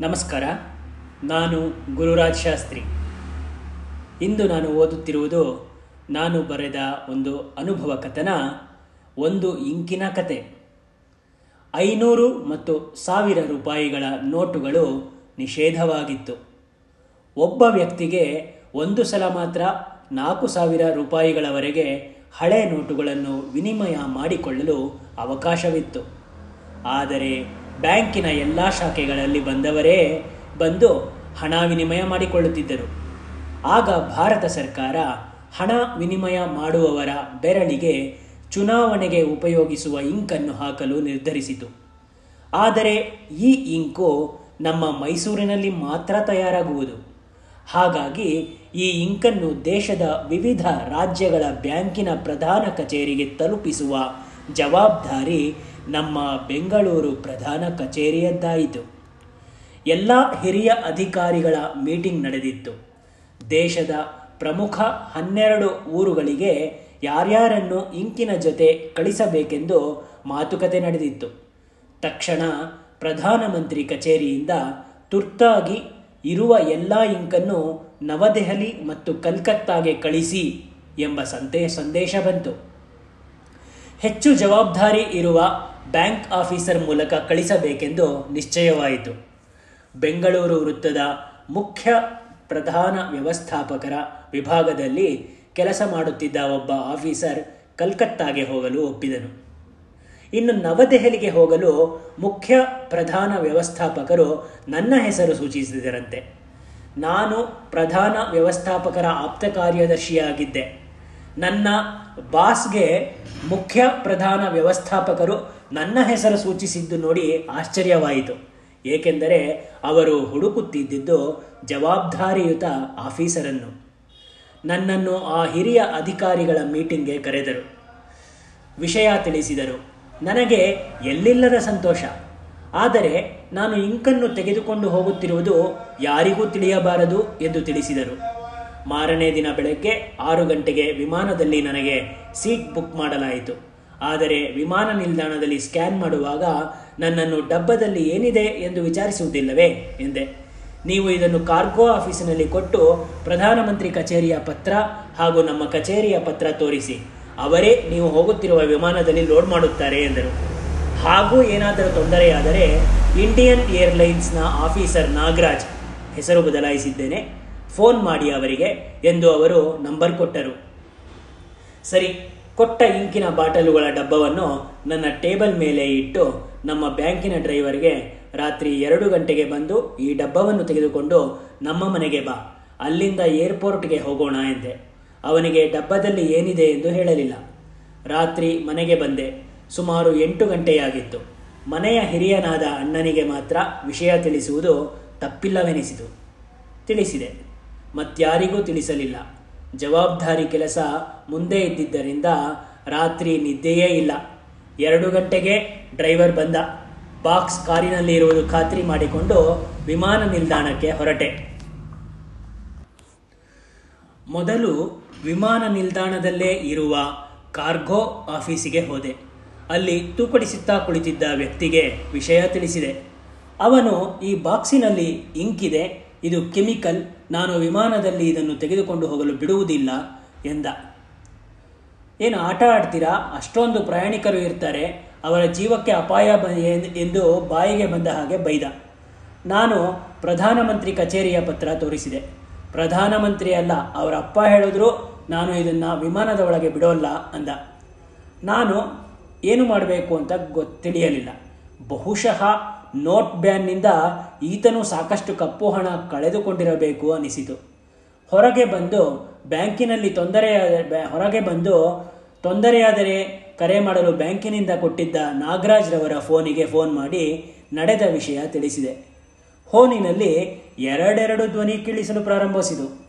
ನಮಸ್ಕಾರ. ನಾನು ಗುರುರಾಜ್ ಶಾಸ್ತ್ರಿ. ಇಂದು ನಾನು ಓದುತ್ತಿರುವುದು ನಾನು ಬರೆದ ಒಂದು ಅನುಭವ ಕಥನ, ಒಂದು ಇಂಕಿನ ಕತೆ. ಐನೂರು ಮತ್ತು ಸಾವಿರ ರೂಪಾಯಿಗಳ ನೋಟುಗಳು ನಿಷೇಧವಾಗಿತ್ತು. ಒಬ್ಬ ವ್ಯಕ್ತಿಗೆ ಒಂದು ಸಲ ಮಾತ್ರ ನಾಲ್ಕು ಸಾವಿರ ರೂಪಾಯಿಗಳವರೆಗೆ ಹಳೆ ನೋಟುಗಳನ್ನು ವಿನಿಮಯ ಮಾಡಿಕೊಳ್ಳಲು ಅವಕಾಶವಿತ್ತು. ಆದರೆ ಬ್ಯಾಂಕಿನ ಎಲ್ಲ ಶಾಖೆಗಳಲ್ಲಿ ಬಂದವರೇ ಬಂದು ಹಣ ವಿನಿಮಯ ಮಾಡಿಕೊಳ್ಳುತ್ತಿದ್ದರು. ಆಗ ಭಾರತ ಸರ್ಕಾರ ಹಣ ವಿನಿಮಯ ಮಾಡುವವರ ಬೆರಳಿಗೆ ಚುನಾವಣೆಗೆ ಉಪಯೋಗಿಸುವ ಇಂಕನ್ನು ಹಾಕಲು ನಿರ್ಧರಿಸಿತು. ಆದರೆ ಈ ಇಂಕು ನಮ್ಮ ಮೈಸೂರಿನಲ್ಲಿ ಮಾತ್ರ ತಯಾರಾಗುವುದು. ಹಾಗಾಗಿ ಈ ಇಂಕನ್ನು ದೇಶದ ವಿವಿಧ ರಾಜ್ಯಗಳ ಬ್ಯಾಂಕಿನ ಪ್ರಧಾನ ಕಚೇರಿಗೆ ತಲುಪಿಸುವ ಜವಾಬ್ದಾರಿ ನಮ್ಮ ಬೆಂಗಳೂರು ಪ್ರಧಾನ ಕಚೇರಿಯದ್ದಾಯಿತು. ಎಲ್ಲ ಹಿರಿಯ ಅಧಿಕಾರಿಗಳ ಮೀಟಿಂಗ್ ನಡೆದಿತ್ತು. ದೇಶದ ಪ್ರಮುಖ ಹನ್ನೆರಡು ಊರುಗಳಿಗೆ ಯಾರ್ಯಾರನ್ನು ಇಂಕಿನ ಜೊತೆ ಕಳಿಸಬೇಕೆಂದು ಮಾತುಕತೆ ನಡೆದಿತ್ತು. ತಕ್ಷಣ ಪ್ರಧಾನಮಂತ್ರಿ ಕಚೇರಿಯಿಂದ ತುರ್ತಾಗಿ ಇರುವ ಎಲ್ಲ ಇಂಕನ್ನು ನವದೆಹಲಿ ಮತ್ತು ಕಲ್ಕತ್ತಾಗೆ ಕಳಿಸಿ ಎಂಬ ಸಂತೆ ಸಂದೇಶ ಬಂತು. ಹೆಚ್ಚು ಜವಾಬ್ದಾರಿ ಇರುವ ಬ್ಯಾಂಕ್ ಆಫೀಸರ್ ಮೂಲಕ ಕಳಿಸಬೇಕೆಂದು ನಿಶ್ಚಯವಾಯಿತು. ಬೆಂಗಳೂರು ವೃತ್ತದ ಮುಖ್ಯ ಪ್ರಧಾನ ವ್ಯವಸ್ಥಾಪಕರ ವಿಭಾಗದಲ್ಲಿ ಕೆಲಸ ಮಾಡುತ್ತಿದ್ದ ಒಬ್ಬ ಆಫೀಸರ್ ಕಲ್ಕತ್ತಾಗೆ ಹೋಗಲು ಒಪ್ಪಿದನು. ಇನ್ನು ನವದೆಹಲಿಗೆ ಹೋಗಲು ಮುಖ್ಯ ಪ್ರಧಾನ ವ್ಯವಸ್ಥಾಪಕರು ನನ್ನ ಹೆಸರು ಸೂಚಿಸಿದರಂತೆ. ನಾನು ಪ್ರಧಾನ ವ್ಯವಸ್ಥಾಪಕರ ಆಪ್ತ ಕಾರ್ಯದರ್ಶಿಯಾಗಿದ್ದೆ. ನನ್ನ ಬಾಸ್ಗೆ ಮುಖ್ಯ ಪ್ರಧಾನ ವ್ಯವಸ್ಥಾಪಕರು ನನ್ನ ಹೆಸರು ಸೂಚಿಸಿದ್ದು ನೋಡಿ ಆಶ್ಚರ್ಯವಾಯಿತು. ಏಕೆಂದರೆ ಅವರು ಹುಡುಕುತ್ತಿದ್ದುದು ಜವಾಬ್ದಾರಿಯುತ ಆಫೀಸರನ್ನು. ನನ್ನನ್ನು ಆ ಹಿರಿಯ ಅಧಿಕಾರಿಗಳ ಮೀಟಿಂಗ್ಗೆ ಕರೆದರು. ವಿಷಯ ತಿಳಿಸಿದರು. ನನಗೆ ಎಲ್ಲಿಲ್ಲದ ಸಂತೋಷ. ಆದರೆ ನಾನು ಇಂಕನ್ನು ತೆಗೆದುಕೊಂಡು ಹೋಗುತ್ತಿರುವುದು ಯಾರಿಗೂ ತಿಳಿಯಬಾರದು ಎಂದು ತಿಳಿಸಿದರು. ಮಾರನೇ ದಿನ ಬೆಳಗ್ಗೆ ಆರು ಗಂಟೆಗೆ ವಿಮಾನದಲ್ಲಿ ನನಗೆ ಸೀಟ್ ಬುಕ್ ಮಾಡಲಾಯಿತು. ಆದರೆ ವಿಮಾನ ನಿಲ್ದಾಣದಲ್ಲಿ ಸ್ಕ್ಯಾನ್ ಮಾಡುವಾಗ ನನ್ನನ್ನು ಡಬ್ಬದಲ್ಲಿ ಏನಿದೆ ಎಂದು ವಿಚಾರಿಸುವುದಿಲ್ಲವೇ? ಎಂದೆ. ನೀವು ಇದನ್ನು ಕಾರ್ಗೋ ಆಫೀಸಿನಲ್ಲಿ ಕೊಟ್ಟು ಪ್ರಧಾನಮಂತ್ರಿ ಕಚೇರಿಯ ಪತ್ರ ಹಾಗೂ ನಮ್ಮ ಕಚೇರಿಯ ಪತ್ರ ತೋರಿಸಿ. ಅವರೇ ನೀವು ಹೋಗುತ್ತಿರುವ ವಿಮಾನದಲ್ಲಿ ಲೋಡ್ ಮಾಡುತ್ತಾರೆ, ಎಂದರು. ಹಾಗೂ ಏನಾದರೂ ತೊಂದರೆಯಾದರೆ ಇಂಡಿಯನ್ ಏರ್ಲೈನ್ಸ್ನ ಆಫೀಸರ್ ನಾಗರಾಜ್ ಹೆಸರು ಬದಲಾಯಿಸಿದ್ದೇನೆ. ಫೋನ್ ಮಾಡಿ ಅವರಿಗೆ ಎಂದು ಅವರು ನಂಬರ್ ಕೊಟ್ಟರು. ಸರಿ, ಕೊಟ್ಟ ಇಂಕಿನ ಬಾಟಲುಗಳ ಡಬ್ಬವನ್ನು ನನ್ನ ಟೇಬಲ್ ಮೇಲೆ ಇಟ್ಟು ನಮ್ಮ ಬ್ಯಾಂಕಿನ ಡ್ರೈವರ್ಗೆ ರಾತ್ರಿ ಎರಡು ಗಂಟೆಗೆ ಬಂದು ಈ ಡಬ್ಬವನ್ನು ತೆಗೆದುಕೊಂಡು ನಮ್ಮ ಮನೆಗೆ ಬಾ, ಅಲ್ಲಿಂದ ಏರ್ಪೋರ್ಟ್ಗೆ ಹೋಗೋಣ ಎಂದೆ. ಅವನಿಗೆ ಡಬ್ಬದಲ್ಲಿ ಏನಿದೆ ಎಂದು ಹೇಳಲಿಲ್ಲ. ರಾತ್ರಿ ಮನೆಗೆ ಬಂದೆ. ಸುಮಾರು ಎಂಟು ಗಂಟೆಯಾಗಿತ್ತು. ಮನೆಯ ಹಿರಿಯನಾದ ಅಣ್ಣನಿಗೆ ಮಾತ್ರ ವಿಷಯ ತಿಳಿಸುವುದು ತಪ್ಪಿಲ್ಲವೆನಿಸಿತು. ತಿಳಿಸಿದೆ. ಮತ್ಯಾರಿಗೂ ತಿಳಿಸಲಿಲ್ಲ. ಜವಾಬ್ದಾರಿ ಕೆಲಸ ಮುಂದೆ ಇದ್ದಿದ್ದರಿಂದ ರಾತ್ರಿ ನಿದ್ದೆಯೇ ಇಲ್ಲ. ಎರಡು ಗಂಟೆಗೆ ಡ್ರೈವರ್ ಬಂದ. ಬಾಕ್ಸ್ ಕಾರಿನಲ್ಲಿ ಇರುವುದು ಖಾತ್ರಿ ಮಾಡಿಕೊಂಡು ವಿಮಾನ ನಿಲ್ದಾಣಕ್ಕೆ ಹೊರಟೆ. ಮೊದಲು ವಿಮಾನ ನಿಲ್ದಾಣದಲ್ಲೇ ಇರುವ ಕಾರ್ಗೋ ಆಫೀಸಿಗೆ ಹೋದೆ. ಅಲ್ಲಿ ತೂಕಡಿಸುತ್ತಾ ಕುಳಿತಿದ್ದ ವ್ಯಕ್ತಿಗೆ ವಿಷಯ ತಿಳಿಸಿದೆ. ಅವನು ಈ ಬಾಕ್ಸಿನಲ್ಲಿ ಇಂಕಿದೆ ಇದು ಕೆಮಿಕಲ್ ನಾನು ವಿಮಾನದಲ್ಲಿ ಇದನ್ನು ತೆಗೆದುಕೊಂಡು ಹೋಗಲು ಬಿಡುವುದಿಲ್ಲ ಎಂದ. ಏನು ಆಟ ಆಡ್ತೀರಾ? ಅಷ್ಟೊಂದು ಪ್ರಯಾಣಿಕರು ಇರ್ತಾರೆ. ಅವರ ಜೀವಕ್ಕೆ ಅಪಾಯ ಎಂದು ಬಾಯಿಗೆ ಬಂದ ಹಾಗೆ ಬೈದ. ನಾನು ಪ್ರಧಾನಮಂತ್ರಿ ಕಚೇರಿಯ ಪತ್ರ ತೋರಿಸಿದೆ. ಪ್ರಧಾನಮಂತ್ರಿ ಅಲ್ಲ, ಅವರ ಅಪ್ಪ ಹೇಳಿದ್ರು, ನಾನು ಇದನ್ನು ವಿಮಾನದ ಒಳಗೆ ಬಿಡೋಲ್ಲ ಅಂದ. ನಾನು ಏನು ಮಾಡಬೇಕು ಅಂತ ಗೊತ್ತು ತಿಳಿಯಲಿಲ್ಲ ಬಹುಶಃ ನೋಟ್ ಬ್ಯಾನ್ನಿಂದ ಈತನು ಸಾಕಷ್ಟು ಕಪ್ಪು ಹಣ ಕಳೆದುಕೊಂಡಿರಬೇಕು ಅನಿಸಿತು. ಹೊರಗೆ ಬಂದು ಬ್ಯಾಂಕಿನಲ್ಲಿ ತೊಂದರೆ ಹೊರಗೆ ಬಂದು ತೊಂದರೆಯಾದರೆ ಕರೆ ಮಾಡಲು ಬ್ಯಾಂಕಿನಿಂದ ಕೊಟ್ಟಿದ್ದ ನಾಗರಾಜ್ರವರ ಫೋನಿಗೆ ಫೋನ್ ಮಾಡಿ ನಡೆದ ವಿಷಯ ತಿಳಿಸಿದೆ. ಫೋನಿನಲ್ಲಿ ಎರಡೆರಡು ಧ್ವನಿ ಕೇಳಿಸಲು ಪ್ರಾರಂಭಿಸಿತು.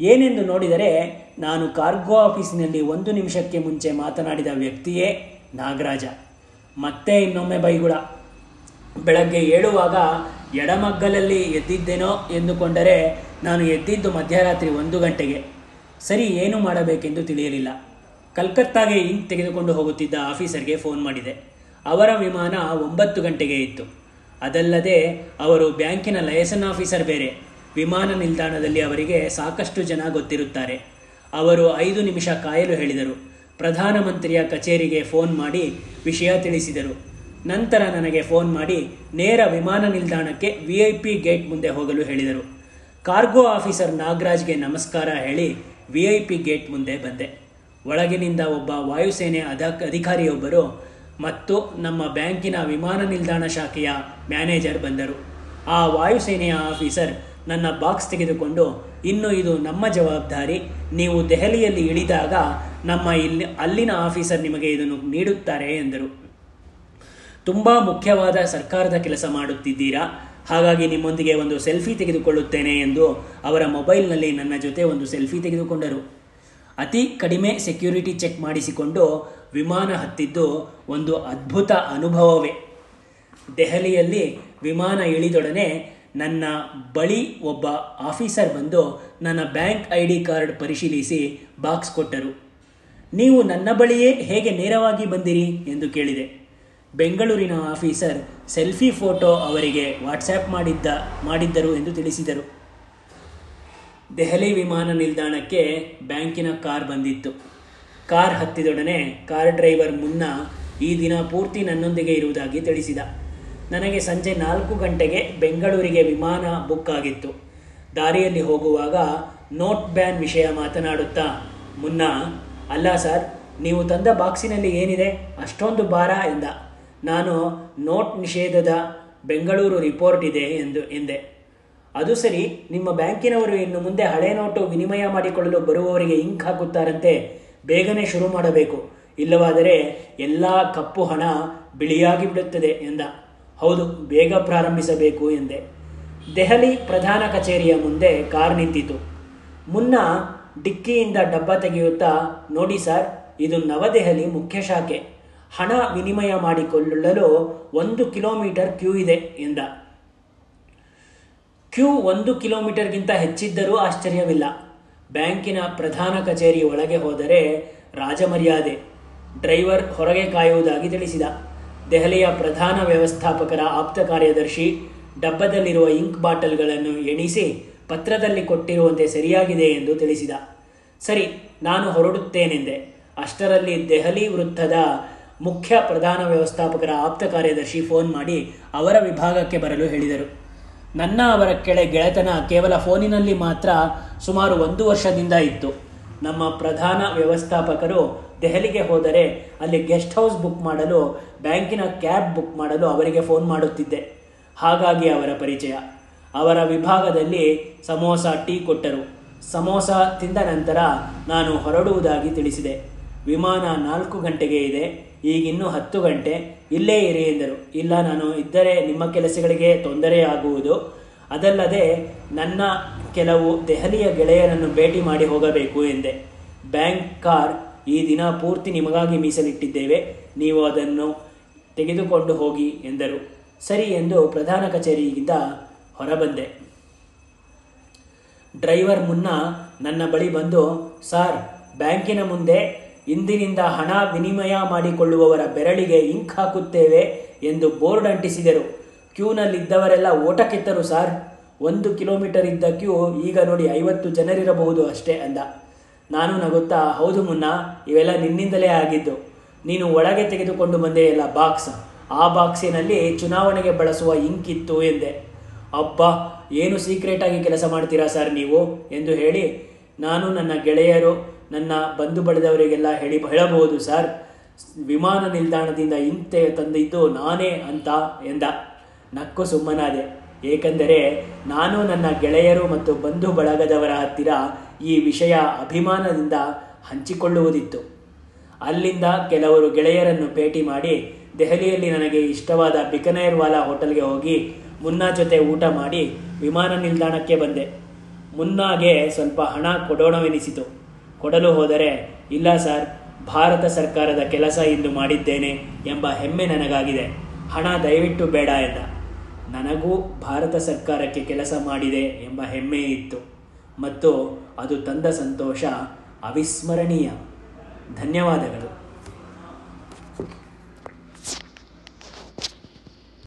ಏನೆಂದು ನೋಡಿದರೆ ನಾನು ಕಾರ್ಗೋ ಆಫೀಸಿನಲ್ಲಿ ಒಂದು ನಿಮಿಷಕ್ಕೆ ಮುಂಚೆ ಮಾತನಾಡಿದ ವ್ಯಕ್ತಿಯೇ ನಾಗರಾಜ. ಮತ್ತೆ ಇನ್ನೊಮ್ಮೆ ಬೈಗುಳ. ಬೆಳಗ್ಗೆ ಏಳುವಾಗ ಎಡಮಗ್ಗಲಲ್ಲಿ ಎದ್ದಿದ್ದೇನೋ ಎಂದುಕೊಂಡರೆ ನಾನು ಎದ್ದಿದ್ದು ಮಧ್ಯರಾತ್ರಿ ಒಂದು ಗಂಟೆಗೆ. ಸರಿ, ಏನು ಮಾಡಬೇಕೆಂದು ತಿಳಿಯಲಿಲ್ಲ. ಕಲ್ಕತ್ತಾಗೆ ಇಂಕ್ ತೆಗೆದುಕೊಂಡು ಹೋಗುತ್ತಿದ್ದ ಆಫೀಸರ್ಗೆ ಫೋನ್ ಮಾಡಿದೆ. ಅವರ ವಿಮಾನ ಒಂಬತ್ತು ಗಂಟೆಗೆ ಇತ್ತು. ಅದಲ್ಲದೆ ಅವರು ಬ್ಯಾಂಕಿನ ಲಯಸನ್ ಆಫೀಸರ್ ಬೇರೆ. ವಿಮಾನ ನಿಲ್ದಾಣದಲ್ಲಿ ಅವರಿಗೆ ಸಾಕಷ್ಟು ಜನ ಗೊತ್ತಿರುತ್ತಾರೆ. ಅವರು ಐದು ನಿಮಿಷ ಕಾಯಲು ಹೇಳಿದರು. ಪ್ರಧಾನಮಂತ್ರಿಯ ಕಚೇರಿಗೆ ಫೋನ್ ಮಾಡಿ ವಿಷಯ ತಿಳಿಸಿದರು. ನಂತರ ನನಗೆ ಫೋನ್ ಮಾಡಿ ನೇರ ವಿಮಾನ ನಿಲ್ದಾಣಕ್ಕೆ ವಿ ಐ ಪಿ ಗೇಟ್ ಮುಂದೆ ಹೋಗಲು ಹೇಳಿದರು. ಕಾರ್ಗೋ ಆಫೀಸರ್ ನಾಗರಾಜ್ಗೆ ನಮಸ್ಕಾರ ಹೇಳಿ ವಿ ಐ ಪಿ ಗೇಟ್ ಮುಂದೆ ಬಂದೆ. ಒಳಗಿನಿಂದ ಒಬ್ಬ ವಾಯುಸೇನೆ ಅಧ ಅಧಿಕಾರಿಯೊಬ್ಬರು ಮತ್ತು ನಮ್ಮ ಬ್ಯಾಂಕಿನ ವಿಮಾನ ನಿಲ್ದಾಣ ಶಾಖೆಯ ಮ್ಯಾನೇಜರ್ ಬಂದರು. ಆ ವಾಯುಸೇನೆಯ ಆಫೀಸರ್ ನನ್ನ ಬಾಕ್ಸ್ ತೆಗೆದುಕೊಂಡು, ಇನ್ನು ಇದು ನಮ್ಮ ಜವಾಬ್ದಾರಿ. ನೀವು ದೆಹಲಿಯಲ್ಲಿ ಇಳಿದಾಗ ನಮ್ಮ ಇಲ್ಲಿ ಅಲ್ಲಿನ ಆಫೀಸರ್ ನಿಮಗೆ ಇದನ್ನು ನೀಡುತ್ತಾರೆ, ಎಂದರು. ತುಂಬ ಮುಖ್ಯವಾದ ಸರ್ಕಾರದ ಕೆಲಸ ಮಾಡುತ್ತಿದ್ದೀರಾ? ಹಾಗಾಗಿ ನಿಮ್ಮೊಂದಿಗೆ ಒಂದು ಸೆಲ್ಫಿ ತೆಗೆದುಕೊಳ್ಳುತ್ತೇನೆ ಎಂದು ಅವರ ಮೊಬೈಲ್ನಲ್ಲಿ ನನ್ನ ಜೊತೆ ಒಂದು ಸೆಲ್ಫಿ ತೆಗೆದುಕೊಂಡರು. ಅತಿ ಕಡಿಮೆ ಸೆಕ್ಯೂರಿಟಿ ಚೆಕ್ ಮಾಡಿಸಿಕೊಂಡು ವಿಮಾನ ಹತ್ತಿದ್ದು ಒಂದು ಅದ್ಭುತ ಅನುಭವವೇ. ದೆಹಲಿಯಲ್ಲಿ ವಿಮಾನ ಇಳಿದೊಡನೆ ನನ್ನ ಬಳಿ ಒಬ್ಬ ಆಫೀಸರ್ ಬಂದು ನನ್ನ ಬ್ಯಾಂಕ್ ಐ ಡಿ ಕಾರ್ಡ್ ಪರಿಶೀಲಿಸಿ ಬಾಕ್ಸ್ ಕೊಟ್ಟರು. ನೀವು ನನ್ನ ಬಳಿಯೇ ಹೇಗೆ ನೇರವಾಗಿ ಬಂದಿರಿ? ಎಂದು ಕೇಳಿದೆ. ಬೆಂಗಳೂರಿನ ಆಫೀಸರ್ ಸೆಲ್ಫಿ ಫೋಟೋ ಅವರಿಗೆ ವಾಟ್ಸ್ಆ್ಯಪ್ ಮಾಡಿದ್ದ, ಮಾಡಿದ್ದರು ಎಂದು ತಿಳಿಸಿದರು. ದೆಹಲಿ ವಿಮಾನ ನಿಲ್ದಾಣಕ್ಕೆ ಬ್ಯಾಂಕಿನ ಕಾರ್ ಬಂದಿತ್ತು. ಕಾರ್ ಹತ್ತಿದೊಡನೆ ಕಾರ್ ಡ್ರೈವರ್ ಮುನ್ನ ಈ ದಿನ ಪೂರ್ತಿ ನನ್ನೊಂದಿಗೆ ಇರುವುದಾಗಿ ತಿಳಿಸಿದ. ನನಗೆ ಸಂಜೆ ನಾಲ್ಕು ಗಂಟೆಗೆ ಬೆಂಗಳೂರಿಗೆ ವಿಮಾನ ಬುಕ್ ಆಗಿತ್ತು. ದಾರಿಯಲ್ಲಿ ಹೋಗುವಾಗ ನೋಟ್ ಬ್ಯಾನ್ ವಿಷಯ ಮಾತನಾಡುತ್ತಾ, ಮುನ್ನ, ಅಲ್ಲ ಸರ್, ನೀವು ತಂದ ಬಾಕ್ಸಿನಲ್ಲಿ ಏನಿದೆ? ಅಷ್ಟೊಂದು ಭಾರ ಎಂದ. ನಾನು ನೋಟ್ ನಿಷೇಧದ ಬೆಂಗಳೂರು ರಿಪೋರ್ಟ್ ಇದೆ ಎಂದು ಎಂದೆ. ಅದು ಸರಿ, ನಿಮ್ಮ ಬ್ಯಾಂಕಿನವರು ಇನ್ನು ಮುಂದೆ ಹಳೆ ನೋಟು ವಿನಿಮಯ ಮಾಡಿಕೊಳ್ಳಲು ಬರುವವರಿಗೆ ಇಂಕ್ ಹಾಕುತ್ತಾರಂತೆ ಬೇಗನೆ ಶುರು ಮಾಡಬೇಕು. ಇಲ್ಲವಾದರೆ ಎಲ್ಲ ಕಪ್ಪು ಹಣ ಬಿಳಿಯಾಗಿ ಬಿಡುತ್ತದೆ ಎಂದ. ಹೌದು, ಬೇಗ ಪ್ರಾರಂಭಿಸಬೇಕು ಎಂದೆ. ದೆಹಲಿ ಪ್ರಧಾನ ಕಚೇರಿಯ ಮುಂದೆ ಕಾರ್ ನಿಂತಿತು. ಮುನ್ನ ಡಿಕ್ಕಿಯಿಂದ ಡಬ್ಬ ತೆಗೆಯುತ್ತಾ, ನೋಡಿ ಸರ್, ಇದು ನವದೆಹಲಿ ಮುಖ್ಯ ಶಾಖೆ. ಹಣ ವಿನಿಮಯ ಮಾಡಿಕೊಳ್ಳಲು ಒಂದು ಕಿಲೋಮೀಟರ್ ಕ್ಯೂ ಇದೆ ಎಂದ. ಕ್ಯೂ ಒಂದು ಕಿಲೋಮೀಟರ್ಗಿಂತ ಹೆಚ್ಚಿದ್ದರೂ ಆಶ್ಚರ್ಯವಿಲ್ಲ. ಬ್ಯಾಂಕಿನ ಪ್ರಧಾನ ಕಚೇರಿ ಒಳಗೆ ಹೋದರೆ ರಾಜಮರ್ಯಾದೆ, ಡ್ರೈವರ್ ಹೊರಗೆ ಕಾಯುವುದಾಗಿ ತಿಳಿಸಿದ. ದೆಹಲಿಯ ಪ್ರಧಾನ ವ್ಯವಸ್ಥಾಪಕರ ಆಪ್ತ ಕಾರ್ಯದರ್ಶಿ ಡಬ್ಬದಲ್ಲಿರುವ ಇಂಕ್ ಬಾಟಲ್ಗಳನ್ನು ಎಣಿಸಿ ಪತ್ರದಲ್ಲಿ ಕೊಟ್ಟಿರುವಂತೆ ಸರಿಯಾಗಿದೆ ಎಂದು ತಿಳಿಸಿದ. ಸರಿ, ನಾನು ಹೊರಡುತ್ತೇನೆಂದೆ. ಅಷ್ಟರಲ್ಲಿ ದೆಹಲಿ ವೃತ್ತದ ಮುಖ್ಯ ಪ್ರಧಾನ ವ್ಯವಸ್ಥಾಪಕರ ಆಪ್ತ ಕಾರ್ಯದರ್ಶಿ ಫೋನ್ ಮಾಡಿ ಅವರ ವಿಭಾಗಕ್ಕೆ ಬರಲು ಹೇಳಿದರು. ನನ್ನ ಅವರ ಕೆಳೆ ಗೆಳೆತನ ಕೇವಲ ಫೋನಿನಲ್ಲಿ ಮಾತ್ರ ಸುಮಾರು ಒಂದು ವರ್ಷದಿಂದ ಇತ್ತು. ನಮ್ಮ ಪ್ರಧಾನ ವ್ಯವಸ್ಥಾಪಕರು ದೆಹಲಿಗೆ ಹೋದರೆ ಅಲ್ಲಿ ಗೆಸ್ಟ್ ಹೌಸ್ ಬುಕ್ ಮಾಡಲು, ಬ್ಯಾಂಕಿನ ಕ್ಯಾಬ್ ಬುಕ್ ಮಾಡಲು ಅವರಿಗೆ ಫೋನ್ ಮಾಡುತ್ತಿದ್ದೆ. ಹಾಗಾಗಿ ಅವರ ಪರಿಚಯ. ಅವರ ವಿಭಾಗದಲ್ಲಿ ಸಮೋಸ ಟೀ ಕೊಟ್ಟರು. ಸಮೋಸ ತಿಂದ ನಂತರ ನಾನು ಹೊರಡುವುದಾಗಿ ತಿಳಿಸಿದೆ. ವಿಮಾನ ನಾಲ್ಕು ಗಂಟೆಗೆ ಇದೆ, ಈಗಿನ್ನೂ ಹತ್ತು ಗಂಟೆ. ಇಲ್ಲೇ ಇರಿ ಎಂದರು. ಇಲ್ಲ, ನಾನು ಇದ್ದರೆ ನಿಮ್ಮ ಕೆಲಸಗಳಿಗೆ ತೊಂದರೆಯಾಗುವುದು ಅದಲ್ಲದೆ ನನ್ನ ಕೆಲವು ದೆಹಲಿಯ ಗೆಳೆಯರನ್ನು ಭೇಟಿ ಮಾಡಿ ಹೋಗಬೇಕು ಎಂದೆ. ಬ್ಯಾಂಕ್ ಕಾರ್ ಈ ದಿನ ಪೂರ್ತಿ ನಿಮಗಾಗಿ ಮೀಸಲಿಟ್ಟಿದ್ದೇವೆ. ನೀವು ಅದನ್ನು ತೆಗೆದುಕೊಂಡು ಹೋಗಿ ಎಂದರು. ಸರಿ ಎಂದು ಪ್ರಧಾನ ಕಚೇರಿಯಿಂದ ಹೊರಬಂದೆ. ಡ್ರೈವರ್ ಮುನ್ನ ನನ್ನ ಬಳಿ ಬಂದು, ಸಾರ್, ಬ್ಯಾಂಕಿನ ಮುಂದೆ ಇಂದಿನಿಂದ ಹಣ ವಿನಿಮಯ ಮಾಡಿಕೊಳ್ಳುವವರ ಬೆರಳಿಗೆ ಇಂಕ್ ಹಾಕುತ್ತೇವೆ ಎಂದು ಬೋರ್ಡ್ ಅಂಟಿಸಿದರು. ಕ್ಯೂನಲ್ಲಿದ್ದವರೆಲ್ಲ ಓಟ ಕಿತ್ತರು ಸಾರ್. ಒಂದು ಕಿಲೋಮೀಟರ್ ಇದ್ದ ಕ್ಯೂ ಈಗ ನೋಡಿ ಐವತ್ತು ಜನರಿರಬಹುದು ಅಷ್ಟೇ ಅಂದ. ನಾನು ನಗುತ್ತಾ, ಹೌದು ಮುನ್ನ, ಇವೆಲ್ಲ ನಿನ್ನಿಂದಲೇ ಆಗಿದ್ದು. ನೀನು ಒಳಗೆ ತೆಗೆದುಕೊಂಡು ಬಂದೆಯಲ್ಲ ಬಾಕ್ಸ್. ಆ ಬಾಕ್ಸಿನಲ್ಲಿ ಚುನಾವಣೆಗೆ ಬಳಸುವ ಇಂಕ್ ಇತ್ತು ಎಂದೆ. ಅಪ್ಪ ಏನು ಸೀಕ್ರೆಟ್ ಆಗಿ ಕೆಲಸ ಮಾಡ್ತೀರಾ ಸರ್ ನೀವು? ಎಂದು ಹೇಳಿ, ನಾನು ನನ್ನ ಗೆಳೆಯರು ನನ್ನ ಬಂಧು ಬಳದವರಿಗೆಲ್ಲ ಹೇಳಿ ಹೇಳಬಹುದು, ಸರ್, ವಿಮಾನ ನಿಲ್ದಾಣದಿಂದ ಇಂತೆ ತಂದಿದ್ದು ನಾನೇ ಅಂತ ಎಂದ. ನಕ್ಕು ಸುಮ್ಮನಾದೆ. ಏಕೆಂದರೆ ನಾನು ನನ್ನ ಗೆಳೆಯರು ಮತ್ತು ಬಂಧು ಬಳಗದವರ ಹತ್ತಿರ ಈ ವಿಷಯ ಅಭಿಮಾನದಿಂದ ಹಂಚಿಕೊಳ್ಳುವುದಿತ್ತು. ಅಲ್ಲಿಂದ ಕೆಲವರು ಗೆಳೆಯರನ್ನು ಭೇಟಿ ಮಾಡಿ ದೆಹಲಿಯಲ್ಲಿ ನನಗೆ ಇಷ್ಟವಾದ ಬಿಕನೇರ್ವಾಲಾ ಹೋಟೆಲ್ಗೆ ಹೋಗಿ ಮುನ್ನಾ ಜೊತೆ ಊಟ ಮಾಡಿ ವಿಮಾನ ನಿಲ್ದಾಣಕ್ಕೆ ಬಂದೆ. ಮುನ್ನಾಗೆ ಸ್ವಲ್ಪ ಹಣ ಕೊಡೋಣವೆನಿಸಿತು. ಕೊಡಲು ಹೋದರೆ, ಇಲ್ಲ ಸರ್, ಭಾರತ ಸರ್ಕಾರದ ಕೆಲಸ ಇಂದು ಮಾಡಿದ್ದೇನೆ ಎಂಬ ಹೆಮ್ಮೆ ನನಗಾಗಿದೆ. ಹಣ ದಯವಿಟ್ಟು ಬೇಡ ಎಂದ. ನನಗೂ ಭಾರತ ಸರ್ಕಾರಕ್ಕೆ ಕೆಲಸ ಮಾಡಿದೆ ಎಂಬ ಹೆಮ್ಮೆ ಇತ್ತು. ಮತ್ತು ಅದು ತಂದ ಸಂತೋಷ ಅವಿಸ್ಮರಣೀಯ. ಧನ್ಯವಾದಗಳು.